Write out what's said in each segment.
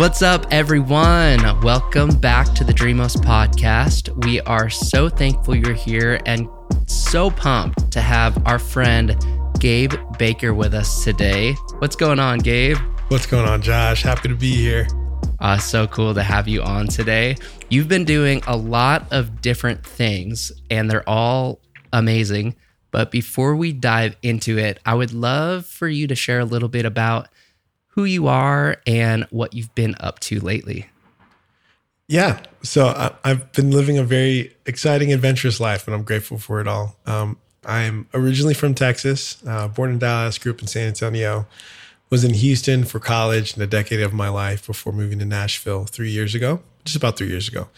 What's up, everyone? Welcome back to the Dreamos podcast. We are so thankful you're here and so pumped to have our friend Gabe Baker with us today. What's going on, Gabe? What's going on, Josh? Happy to be here. Uh, so cool to have you on today. You've been doing a lot of different things, and they're all amazing. But before we dive into it, I would love for you to share a little bit about who you are and what you've been up to lately. Yeah. So I, have been living a very exciting, adventurous life, and I'm grateful for it all. Um, I'm originally from Texas, uh, born in Dallas, grew up in San Antonio, was in Houston for college in a decade of my life before moving to Nashville three years ago, just about three years ago.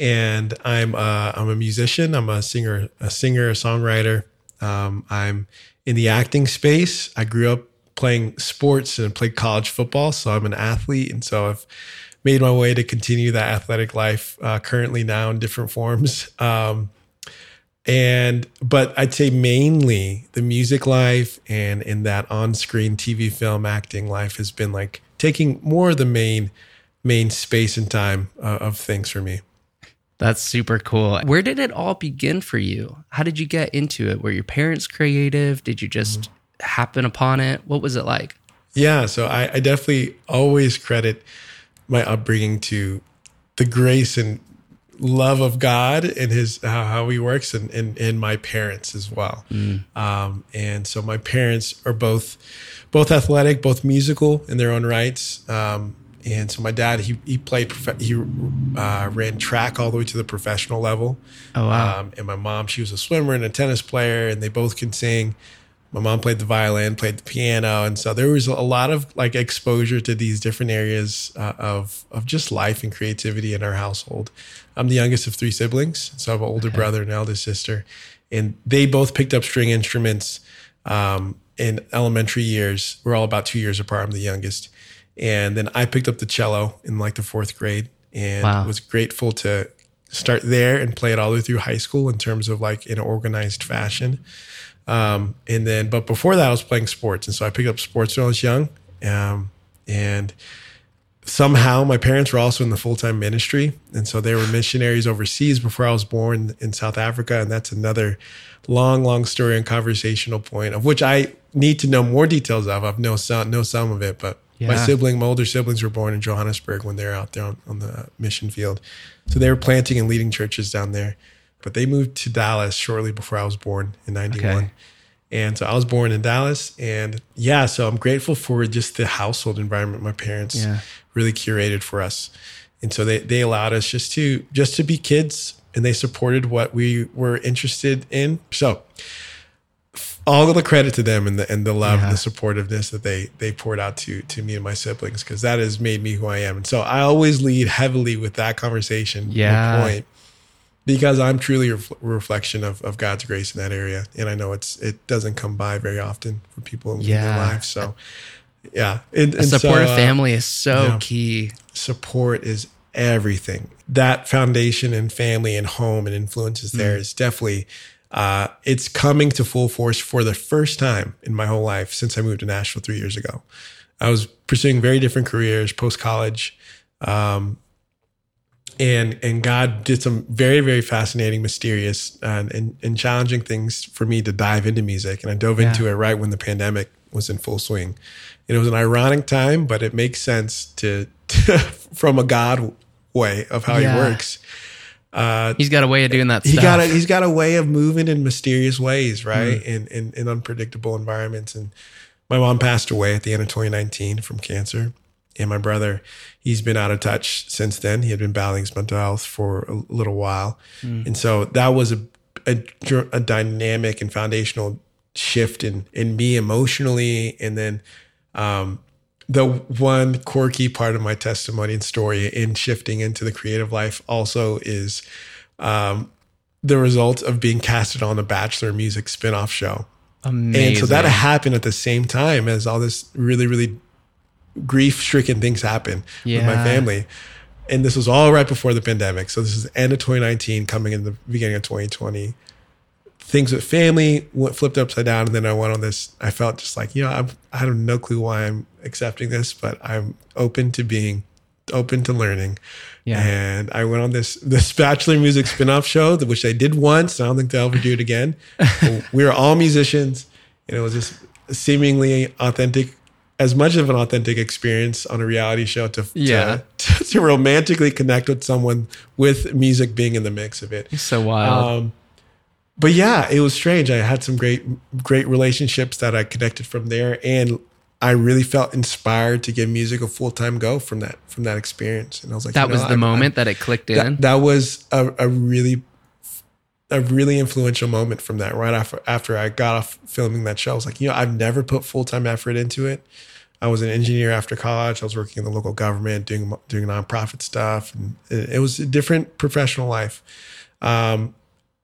And I'm uh, I'm a musician. I'm a singer, a singer, a songwriter. Um, I'm in the acting space. I grew up playing sports and played college football. So I'm an athlete. And so I've made my way to continue that athletic life uh, currently now in different forms. Um, and, but I'd say mainly the music life and in that on screen TV film acting life has been like taking more of the main, main space and time uh, of things for me. That's super cool. Where did it all begin for you? How did you get into it? Were your parents creative? Did you just mm-hmm happen upon it? What was it like? Yeah, so I, I definitely always credit my upbringing to the grace and love of God and his how, how he works and, and, and my parents as well. Mm. Um, and so my parents are both both athletic, both musical in their own rights. Um, and so my dad he he played he uh, ran track all the way to the professional level. Oh wow! Um, and my mom she was a swimmer and a tennis player, and they both can sing my mom played the violin, played the piano, and so there was a lot of like exposure to these different areas uh, of of just life and creativity in our household. I'm the youngest of three siblings, so I have an older okay. brother and an eldest sister, and they both picked up string instruments um, in elementary years. We're all about two years apart. I'm the youngest, and then I picked up the cello in like the fourth grade, and wow. was grateful to start there and play it all the way through high school in terms of like in an organized fashion. Um, and then, but before that, I was playing sports, and so I picked up sports when I was young. Um, and somehow, my parents were also in the full time ministry, and so they were missionaries overseas before I was born in South Africa, and that's another long, long story and conversational point of which I need to know more details of. I've know some, know some of it, but yeah. my sibling, my older siblings, were born in Johannesburg when they were out there on, on the mission field, so they were planting and leading churches down there but they moved to Dallas shortly before I was born in 91. Okay. And so I was born in Dallas. And yeah, so I'm grateful for just the household environment my parents yeah. really curated for us. And so they, they allowed us just to just to be kids and they supported what we were interested in. So all of the credit to them and the and the love yeah. and the supportiveness that they they poured out to to me and my siblings because that has made me who I am. And so I always lead heavily with that conversation. Yeah. Point because I'm truly a reflection of, of God's grace in that area. And I know it's it doesn't come by very often for people in yeah. their lives. So yeah. And, a supportive so, uh, family is so you know, key. Support is everything. That foundation and family and home and influences mm. there is definitely uh, it's coming to full force for the first time in my whole life since I moved to Nashville three years ago. I was pursuing very different careers post college. Um, and and God did some very very fascinating, mysterious, uh, and and challenging things for me to dive into music. And I dove yeah. into it right when the pandemic was in full swing. And it was an ironic time, but it makes sense to, to from a God way of how yeah. he works. Uh, he's got a way of doing that. He stuff. got a, he's got a way of moving in mysterious ways, right? Mm. In, in in unpredictable environments. And my mom passed away at the end of 2019 from cancer and my brother, he's been out of touch since then. He had been battling his mental health for a little while, mm. and so that was a, a, a dynamic and foundational shift in in me emotionally, and then um, the one quirky part of my testimony and story in shifting into the creative life also is um, the result of being casted on the Bachelor music spinoff show. Amazing. And so that happened at the same time as all this really, really grief stricken things happen yeah. with my family. And this was all right before the pandemic. So this is end of 2019, coming in the beginning of 2020. Things with family went flipped upside down, and then I went on this. I felt just like you know I'm, I have no clue why I'm accepting this, but I'm open to being open to learning. Yeah. And I went on this this Bachelor Music spin-off show, which I did once. I don't think they'll ever do it again. we were all musicians, and it was just seemingly authentic, as much of an authentic experience on a reality show to Yeah. to, to romantically connect with someone with music being in the mix of it. So wild. Um, but yeah, it was strange. I had some great, great relationships that I connected from there, and I really felt inspired to give music a full time go from that from that experience. And I was like, that you was the I- moment that it clicked I- in. that, that was a, a really, a really influential moment from that. Right after after I got off filming that show, I was like, you know, I've never put full time effort into it. I was an engineer after college. I was working in the local government, doing doing nonprofit stuff, and it, it was a different professional life. Um,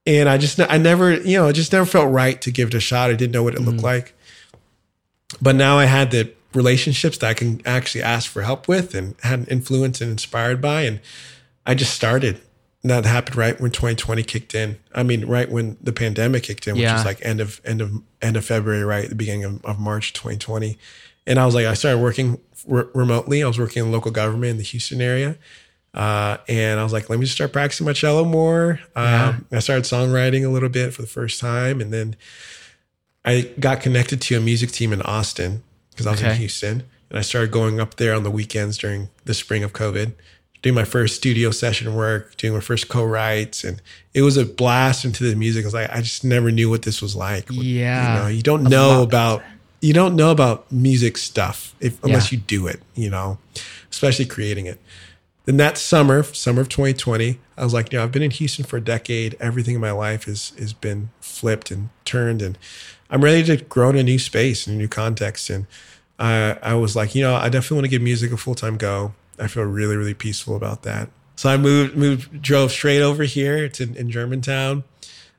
and I just I never you know it just never felt right to give it a shot. I didn't know what it looked like, but now I had the relationships that I can actually ask for help with and had influence and inspired by, and I just started. And that happened right when 2020 kicked in. I mean, right when the pandemic kicked in, which Yeah. was like end of end of end of February, right the beginning of, of March 2020. And I was like, I started working re- remotely. I was working in local government in the Houston area. Uh, and I was like, let me just start practicing my cello more. Um, I started songwriting a little bit for the first time. And then I got connected to a music team in Austin because I was in Houston. And I started going up there on the weekends during the spring of COVID, doing my first studio session work, doing my first co-writes. And it was a blast into the music. I was like, I just never knew what this was like. Yeah. You know, you don't know about you don't know about music stuff if, unless Yeah. you do it, you know, especially creating it. Then that summer, summer of 2020, I was like, you know, I've been in Houston for a decade. Everything in my life has has been flipped and turned, and I'm ready to grow in a new space, in a new context. And I, I was like, you know, I definitely want to give music a full time go. I feel really, really peaceful about that. So I moved, moved, drove straight over here to in Germantown,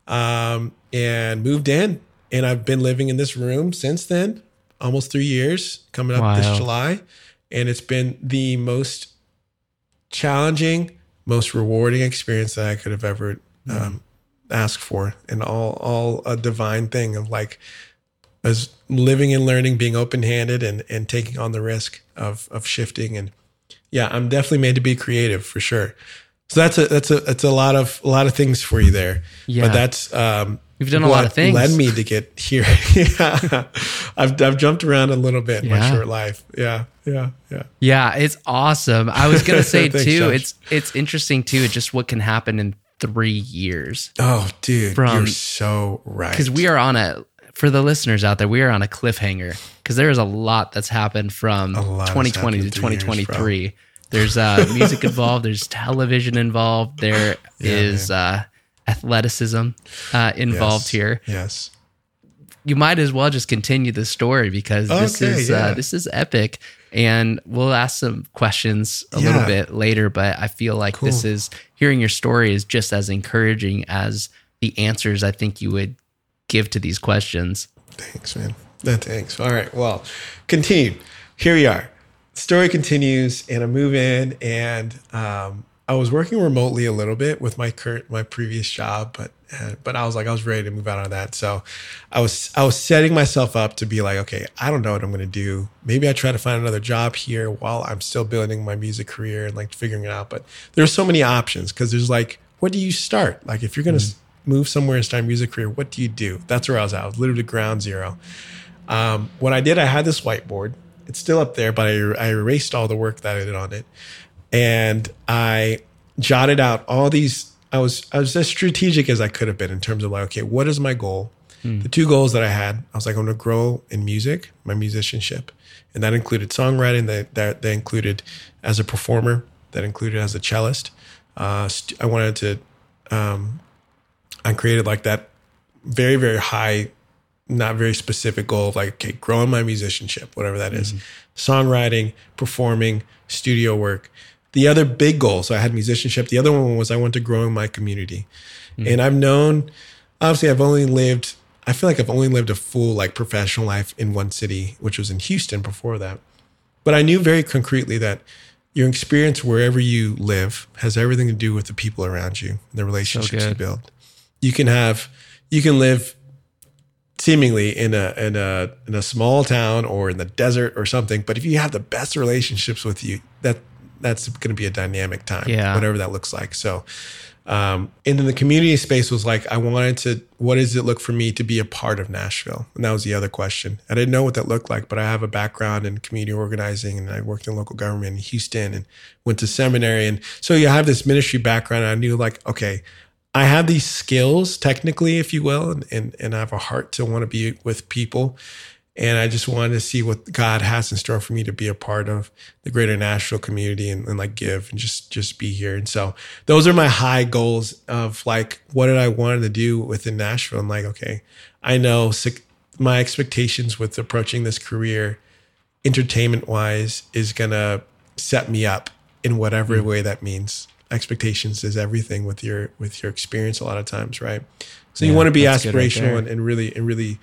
um, and moved in. And I've been living in this room since then, almost three years, coming up this July. And it's been the most challenging, most rewarding experience that I could have ever um, asked for, and all all a divine thing of like as living and learning, being open handed, and and taking on the risk of of shifting. And yeah, I'm definitely made to be creative for sure. So that's a that's a that's a lot of a lot of things for you there. Yeah. but that's um, You've done a lot of things. Led me to get here. yeah, I've I've jumped around a little bit in my short life. Yeah, yeah, yeah. Yeah, it's awesome. I was gonna say Thanks, too, Josh. it's it's interesting too, just what can happen in three years. Oh, dude, From- you're so right. Because we are on a for the listeners out there, we are on a cliffhanger because there is a lot that's happened from lot 2020 to happened in three years, 2023. There's uh, music involved, there's television involved, There is Yeah, uh, athleticism uh, involved Yes, here. Yes. you might as well just continue the story because this is yeah. uh, this is epic and we'll ask some questions a little bit later but i feel like this is hearing your story is just as encouraging as the answers i think you would give to these questions Thanks, man. No, thanks. All right. Well, continue. Here we are. Story continues, and I move in, and um, I was working remotely a little bit with my current, my previous job, but uh, but I was like, I was ready to move out of that. So I was I was setting myself up to be like, okay, I don't know what I'm going to do. Maybe I try to find another job here while I'm still building my music career and like figuring it out. But there's so many options because there's like, what do you start? Like if you're going to move somewhere and start a music career, what do you do? That's where I was at. I was literally ground zero. Um, what I did, I had this whiteboard. It's still up there, but I, I erased all the work that I did on it, and I jotted out all these. I was I was as strategic as I could have been in terms of like, okay, what is my goal? The two goals that I had, I was like, I'm going to grow in music, my musicianship, and that included songwriting. That that, that included as a performer. That included as a cellist. Uh, st- I wanted to. Um, I created like that very very high not very specific goal of like okay growing my musicianship whatever that is. Mm-hmm. songwriting performing studio work. The other big goal so i had musicianship. The other one was i wanted to grow in my community. Mm. And i've known obviously i've only lived i feel like i've only lived a full like professional life in one city which was in houston before that. But i knew very concretely that your experience wherever you live has everything to do with the people around you the relationships you build. You can have you can live seemingly in a in a in a small town or in the desert or something but if you have the best relationships with you that that's going to be a dynamic time, Yeah. whatever that looks like. So, um, and then the community space was like, I wanted to, what does it look for me to be a part of Nashville? And that was the other question. I didn't know what that looked like, but I have a background in community organizing and I worked in local government in Houston and went to seminary. And so you have this ministry background. And I knew like, okay, I have these skills technically, if you will, and, and, and I have a heart to want to be with people. And I just wanted to see what God has in store for me to be a part of the greater Nashville community and, and like give and just just be here. And so those are my high goals of like what did I want to do within Nashville? And like, okay, I know sick, my expectations with approaching this career, entertainment wise, is gonna set me up in whatever mm-hmm. way that means. Expectations is everything with your with your experience a lot of times, right? So you want to be good right aspirational and, and really and really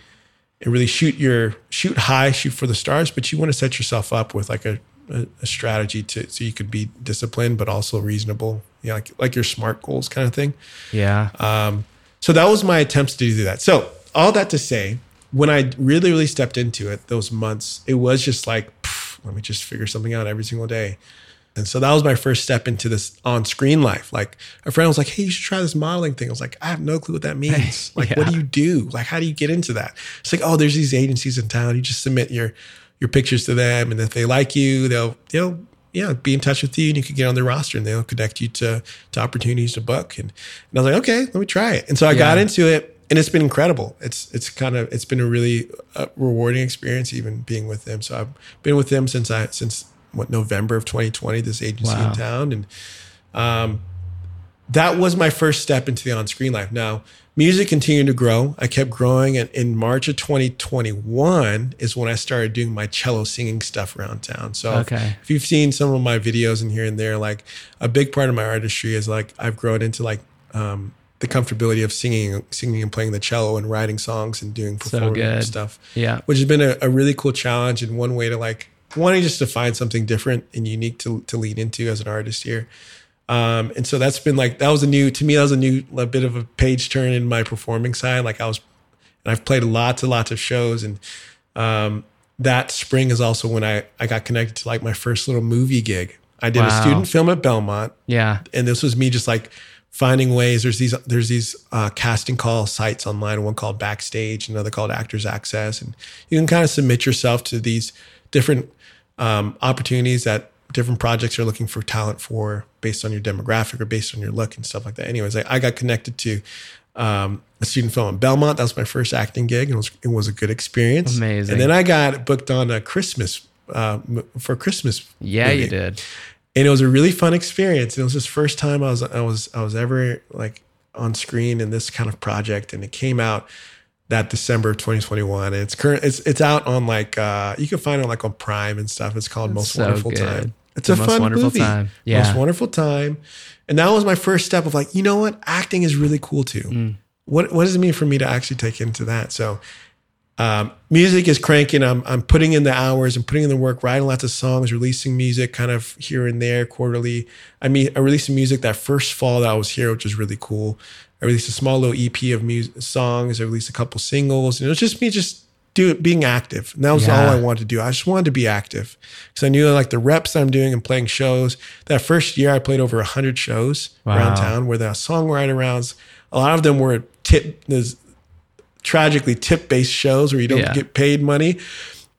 and really shoot your shoot high, shoot for the stars, but you want to set yourself up with like a, a, a strategy to so you could be disciplined but also reasonable, you know, like like your smart goals kind of thing. Yeah. Um, so that was my attempts to do that. So all that to say, when I really really stepped into it, those months, it was just like, pff, let me just figure something out every single day. And so that was my first step into this on screen life. Like a friend was like, Hey, you should try this modeling thing. I was like, I have no clue what that means. Like, what do you do? Like, how do you get into that? It's like, oh, there's these agencies in town. You just submit your your pictures to them. And if they like you, they'll they'll yeah, be in touch with you and you could get on their roster and they'll connect you to to opportunities to book. And, and I was like, okay, let me try it. And so I got into it and it's been incredible. It's it's kind of it's been a really uh, rewarding experience even being with them. So I've been with them since I since what November of 2020. This agency Wow. in town, and um, that was my first step into the on screen life. Now music continued to grow. I kept growing, and in March of 2021 is when I started doing my cello singing stuff around town. So if- Okay. if you've seen some of my videos in here and there, like a big part of my artistry is like I've grown into like um, the comfortability of singing, singing and playing the cello and writing songs and doing So performing good. stuff, Yeah. which has been a, a really cool challenge and one way to like wanting just to find something different and unique to to lean into as an artist here. Um, and so that's been like that was a new to me that was a new a bit of a page turn in my performing side. Like I was, and I've played lots and lots of shows, and um, that spring is also when I I got connected to like my first little movie gig. I did a student film at Belmont, Yeah. and this was me just like finding ways. There's these there's these uh, casting call sites online. One called Backstage, another called Actors Access, and you can kind of submit yourself to these different um, opportunities that different projects are looking for talent for based on your demographic or based on your look and stuff like that. Anyways, I, I got connected to um, a student film in Belmont. That was my first acting gig, and it was it was a good experience. Amazing. And then I got booked on a Christmas uh, for Christmas. Yeah, you did. and it was a really fun experience. It was this first time I was I was I was ever like on screen in this kind of project, and it came out that December of 2021. And it's current. It's it's out on like uh, you can find it on like on Prime and stuff. It's called Most so Wonderful good. Time. It's The a Most fun Wonderful movie. Time. Yeah. Most wonderful time. And that was my first step of like, you know what, acting is really cool too. Mm. What what does it mean for me to actually take into that? So um, music is cranking. I'm I'm putting in the hours. I'm putting in the work, writing lots of songs, releasing music, kind of here and there, quarterly. I mean, I released some music that first fall that I was here, which was really cool. I released a small little EP of music songs. I released a couple singles, and it was just me just do being active. And that was Yeah. all I wanted to do. I just wanted to be active because I knew like the reps that I'm doing and playing shows. That first year, I played over hundred shows around town, where the songwriter rounds. A lot of them were tip. Tragically tip based shows where you don't Yeah. get paid money.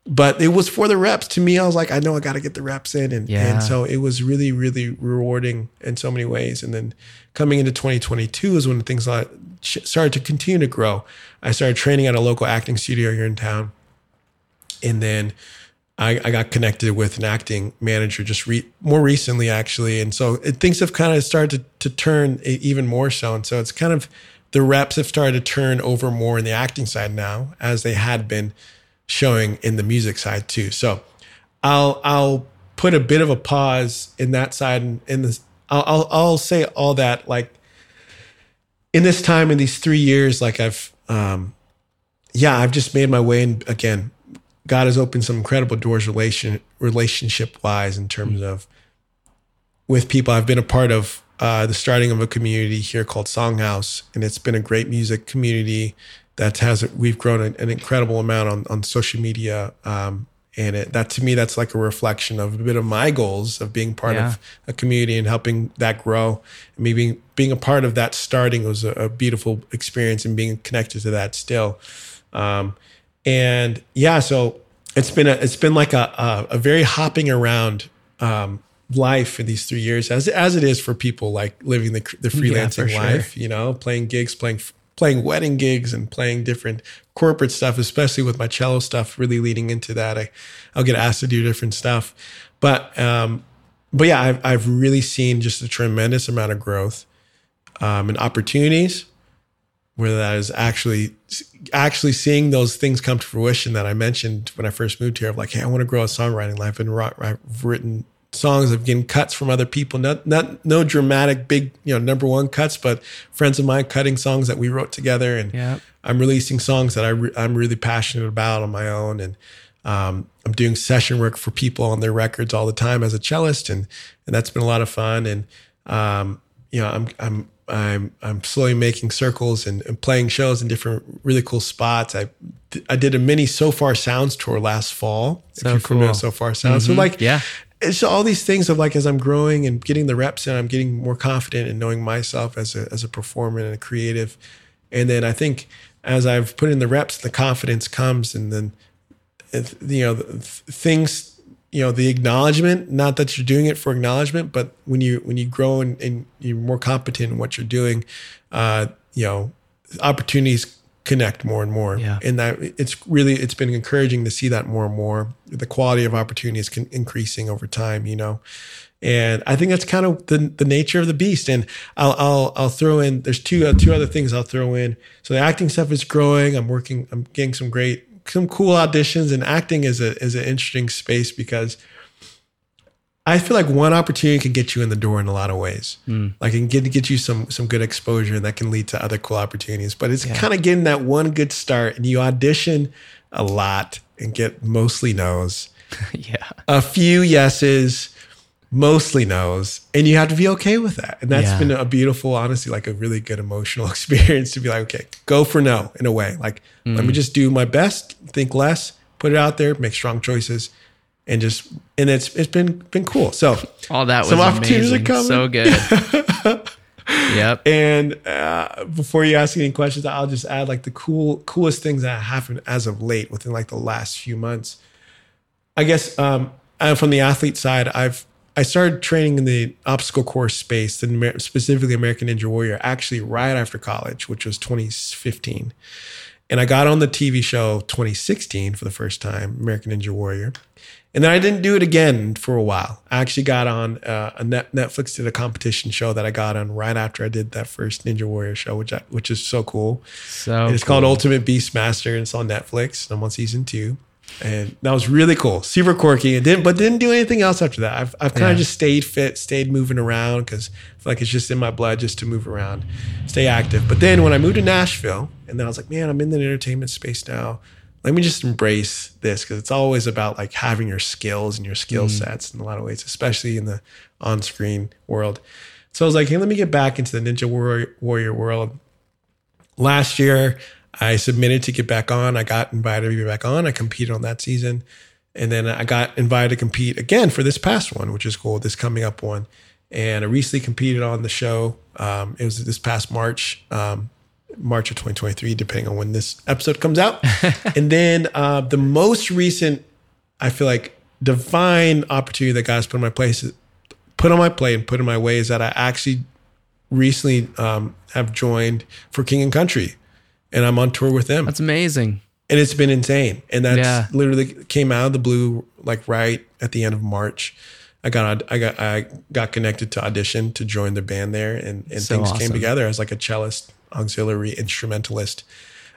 But it was for the reps. To me, I was like, I know I got to get the reps in, and Yeah. and so it was really, really rewarding in so many ways. And then coming into 2022 is when things like started to continue to grow. I started training at a local acting studio here in town, and then I, I got connected with an acting manager just re- more recently, actually. And so it, things have kind of started to, to turn even more so. And so it's kind of the reps have started to turn over more in the acting side now, as they had been showing in the music side too. So I'll I'll put a bit of a pause in that side and in this I'll, I'll I'll say all that like in this time in these three years like I've um yeah I've just made my way and again. God has opened some incredible doors relation relationship wise in terms of with people. I've been a part of uh, the starting of a community here called Songhouse and it's been a great music community that has we've grown an, an incredible amount on on social media um, and it, that to me that's like a reflection of a bit of my goals of being part Yeah. of a community and helping that grow and being, being a part of that starting was a, a beautiful experience and being connected to that still um, and yeah so it's been a, it's been like a, a, a very hopping around um, life in these three years as as it is for people like living the the Yeah, freelancing sure. life you know playing gigs playing playing wedding gigs and playing different corporate stuff especially with my cello stuff really leading into that. I, i'll get asked to do different stuff. But um but yeah i've, I've really seen just a tremendous amount of growth um and opportunities whether that is actually actually seeing those things come to fruition that I mentioned when I first moved here of like, hey, I want to grow a songwriting life and I've written songs, I've getting cuts from other people, not not no dramatic big, you know, number one cuts, but friends of mine cutting songs that we wrote together and Yeah. I'm releasing songs that I re- I'm really passionate about on my own and um, I'm doing session work for people on their records all the time as a cellist and and that's been a lot of fun and um, you know I'm I'm I'm I'm slowly making circles and, and playing shows in different really cool spots. I I did a mini Sofar Sounds tour last fall. So if you're familiar cool. with Sofar Sounds, so like Yeah. It's all these things of like as I'm growing and getting the reps in, I'm getting more confident and knowing myself as a as a performer and a creative. And then I think as I've put in the reps, the confidence comes, and then you know things. You know the acknowledgement. Not that you're doing it for acknowledgement, but when you when you grow and, and you're more competent in what you're doing, uh, you know opportunities connect more and more. Yeah. And that it's really it's been encouraging to see that more and more. The quality of opportunities can increasing over time, you know. And I think that's kind of the the nature of the beast. And I'll I'll I'll throw in there's two uh, two other things I'll throw in. So the acting stuff is growing. I'm working. I'm getting some great some cool auditions. And acting is a is an interesting space because I feel like one opportunity can get you in the door in a lot of ways. Hmm. Like it can get get you some some good exposure and that can lead to other cool opportunities. But it's kind of getting that one good start, and you audition a lot and get mostly no's, yeah. a few yeses, mostly no's, and you have to be okay with that. And that's Yeah. been a beautiful, honestly, like a really good emotional experience to be like, okay, go for no in a way. Like let me hmm. just do my best, think less, put it out there, make strong choices. And just and it's it's been been cool. So All that was Some opportunities are amazing. coming. So good. yep. And uh, before you ask any questions, I'll just add like the cool, coolest things that happened as of late within like the last few months. I guess um, and from the athlete side, I've I started training in the obstacle course space, and specifically American Ninja Warrior, actually right after college, which was 2015. And I got on the TV show 2016 for the first time, American Ninja Warrior. And then I didn't do it again for a while. I actually got on uh, a net, Netflix did a competition show that I got on right after I did that first Ninja Warrior show, which I, which is so cool. So And it's called Ultimate Beastmaster, and it's on Netflix. And I'm on season two, and that was really cool, super quirky, and didn't but didn't do anything else after that. I've I've kind Yeah. of just stayed fit, stayed moving around because I feel like it's just in my blood just to move around, stay active. But then when I moved to Nashville, and then I was like, man, I'm in the entertainment space now. Let me just embrace this because it's always about like having your skills and your skill mm. sets in a lot of ways, especially in the on-screen world. So I was like, hey, let me get back into the Ninja Warrior, Warrior world last year I submitted to get back on. I got invited to be back on. I competed on that season. And then I got invited to compete again for this past one, which is cool, this coming up one. And I recently competed on the show. Um, it was this past March, um, March of 2023, depending on when this episode comes out. and then uh, the most recent, I feel like, divine opportunity that God's put in my place, put on my plate and put in my way is that I actually recently um, have joined for King and Country, and I'm on tour with them, That's amazing. and it's been insane. And that's Yeah. literally came out of the blue, like right at the end of March. I got I got I got connected to audition to join the band there, and and So things came together as like a cellist, auxiliary instrumentalist.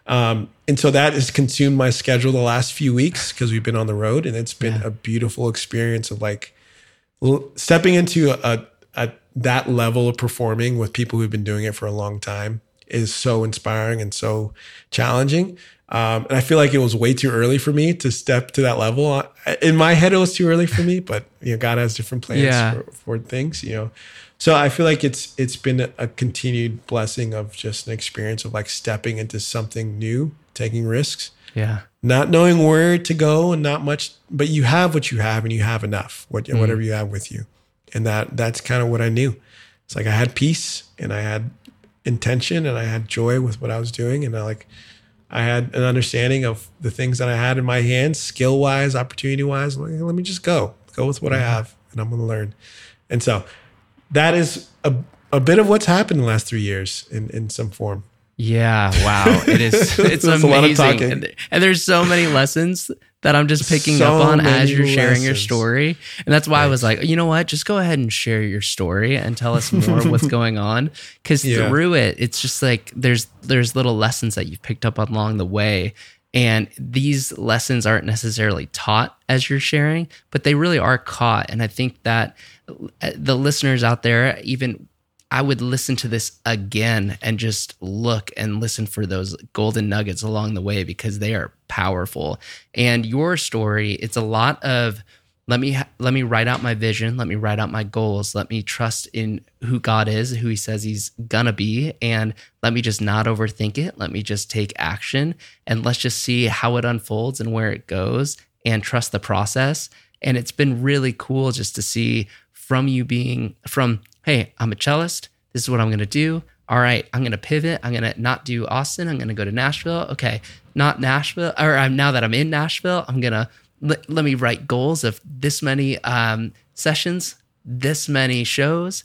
Um, and so that has consumed my schedule the last few weeks because we've been on the road, and it's been a beautiful experience of like l- stepping into a, a that level of performing with people who've been doing it for a long time is so inspiring and so challenging. Um, and I feel like it was way too early for me to step to that level. In my head, it was too early for me, but you know, God has different plans Yeah. for, for things, you know. So I feel like it's it's been a, a continued blessing of just an experience of like stepping into something new, taking risks, Yeah. not knowing where to go and not much, but you have what you have and you have enough, what, Mm. whatever you have with you. And that that's kind of what I knew. It's like I had peace and I had intention and I had joy with what I was doing. And I like, I had an understanding of the things that I had in my hands, skill wise, opportunity wise. Like, let me just go, go with what I mm-hmm. have and I'm going to learn. And so that is a, a bit of what's happened in the last three years in, in some form. Yeah, wow. It is it's That's a lot of amazing. talking. And, and there's so many lessons that I'm just picking So up on as you're sharing your story. And that's why I was like, you know what? Just go ahead and share your story and tell us more what's going on cuz Yeah. through it it's just like there's there's little lessons that you've picked up along the way. And these lessons aren't necessarily taught as you're sharing, but they really are caught. And I think that uh, the listeners out there, even I would listen to this again and just look and listen for those golden nuggets along the way because they are powerful. And your story, it's a lot of let me let me write out my vision, let me write out my goals, let me trust in who God is, who he says he's gonna be and let me just not overthink it, let me just take action and let's just see how it unfolds and where it goes and trust the process. And it's been really cool just to see from you being from, hey, I'm a cellist. This is what I'm going to do. All right, I'm going to pivot. I'm going to not do Austin. I'm going to go to Nashville. Okay, not Nashville. Or I'm now that I'm in Nashville, I'm going to let, let me write goals of this many um, sessions, this many shows,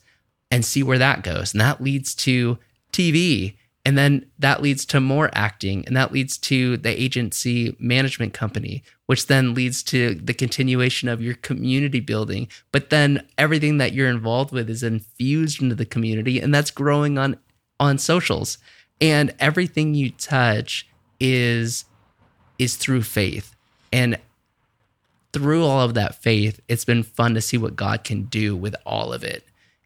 and see where that goes. And that leads to TV. And then that leads to more acting. And that leads to the agency management company, which then leads to the continuation of your community building. But then everything that you're involved with is infused into the community. And that's growing on on socials. And everything you touch is is through faith. And through all of that faith, it's been fun to see what God can do with all of it.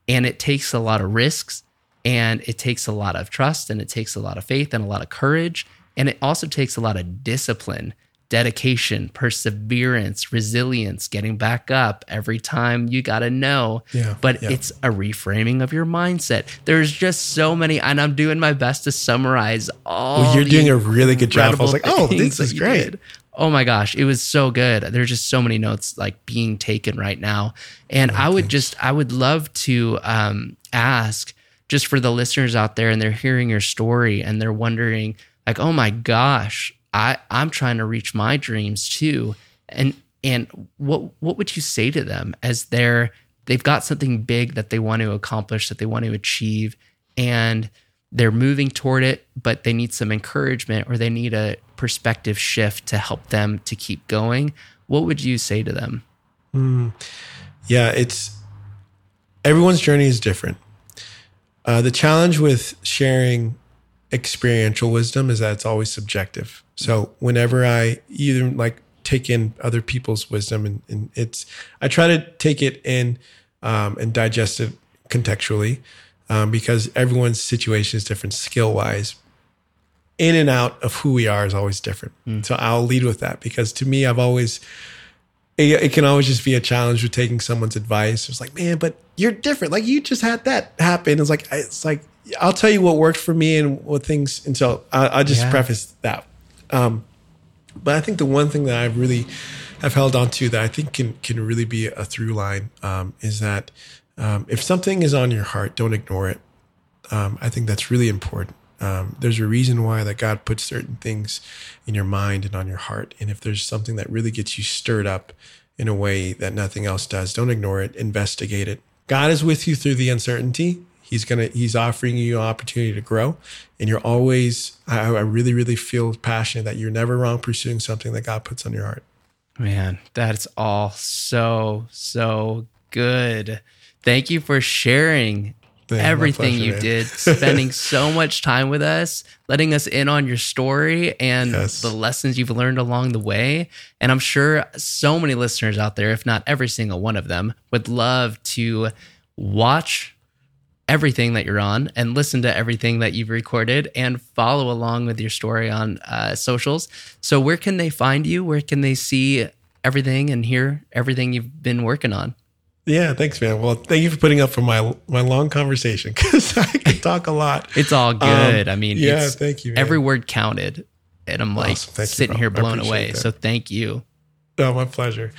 And it takes a lot of risks and it takes a lot of trust and it takes a lot of faith and a lot of courage. And it also takes a lot of discipline, dedication, perseverance, resilience, getting back up every time you got to know. Yeah, But yeah. it's a reframing of your mindset. There's just so many, and I'm doing my best to summarize all. Well, you're doing a really good job. I was like, oh, this is great. did. Oh my gosh, it was so good. There's just so many notes like being taken right now. And I would just I would love to um ask just for the listeners out there and they're hearing your story and they're wondering like, "Oh my gosh, I I'm trying to reach my dreams too." And and what what would you say to them as they're they've got something big that they want to accomplish that they want to achieve and they're moving toward it, but they need some encouragement or they need a perspective shift to help them to keep going. What would you say to them? Hmm. Yeah, it's everyone's journey is different. Uh, the challenge with sharing experiential wisdom is that it's always subjective. So whenever I either like take in other people's wisdom and, and it's, I try to take it in um, and digest it contextually um, because everyone's situation is different skill wise. In and out of who we are is always different. So I'll lead with that because to me, I've always it, it can always just be a challenge with taking someone's advice. It's like, man, but you're different. Like you just had that happen. It's like, it's like, I'll tell you what worked for me and what things. And so I, I'll just Yeah. preface that. Um, but I think the one thing that I really have held on to that I think can can really be a through line um, is that um, if something is on your heart, don't ignore it. Um, I think that's really important. Um, there's a reason why that God puts certain things in your mind and on your heart. And if there's something that really gets you stirred up in a way that nothing else does, don't ignore it. Investigate it. God is with you through the uncertainty. He's gonna. He's offering you an opportunity to grow, and you're always. I, I really, really feel passionate that you're never wrong pursuing something that God puts on your heart. Man, that's all so, so good. Thank you for sharing My everything pleasure, you man. did, spending so much time with us, letting us in on your story and Yes. the lessons you've learned along the way. And I'm sure so many listeners out there, if not every single one of them, would love to watch everything that you're on and listen to everything that you've recorded and follow along with your story on uh, socials. So, where can they find you? Where can they see everything and hear everything you've been working on? Yeah, thanks, man. Well, thank you for putting up for my my long conversation because I could talk a lot. It's all good. I mean, Um, yeah, thank you. man. every word counted. and I'm like awesome. sitting here blown away. That. So thank you. Oh, my pleasure.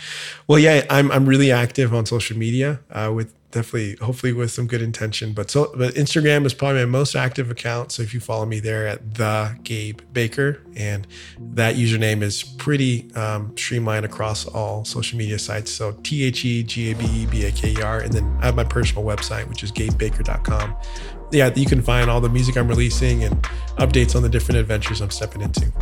Well, yeah, I'm I'm really active on social media uh, with definitely, hopefully, with some good intention. But so, but Instagram is probably my most active account. So if you follow me there at the Gabe Baker, and that username is pretty um, streamlined across all social media sites. So T H E G A B E B A K E R, and then I have my personal website, which is gabebaker.com. Yeah, you can find all the music I'm releasing and updates on the different adventures I'm stepping into.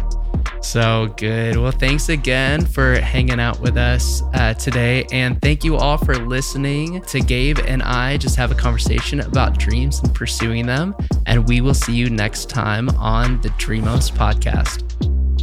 So good. Well, thanks again for hanging out with us uh, today. And thank you all for listening to Gabe and I just have a conversation about dreams and pursuing them. And we will see you next time on the Dreamos podcast.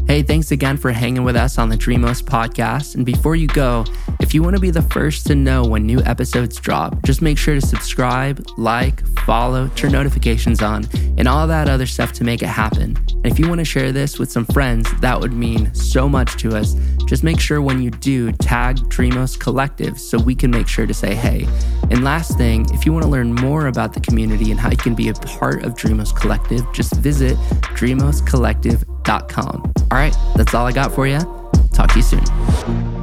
Hey, thanks again for hanging with us on the Dreamos podcast. And before you go, if you want to be the first to know when new episodes drop, just make sure to subscribe, like, follow, turn notifications on, and all that other stuff to make it happen. And if you want to share this with some friends, that would mean so much to us. Just make sure when you do, tag Dreamos Collective so we can make sure to say hey. And last thing, if you want to learn more about the community and how you can be a part of Dreamos Collective, just visit dreamoscollective.com. All right, that's all I got for you. Talk to you soon.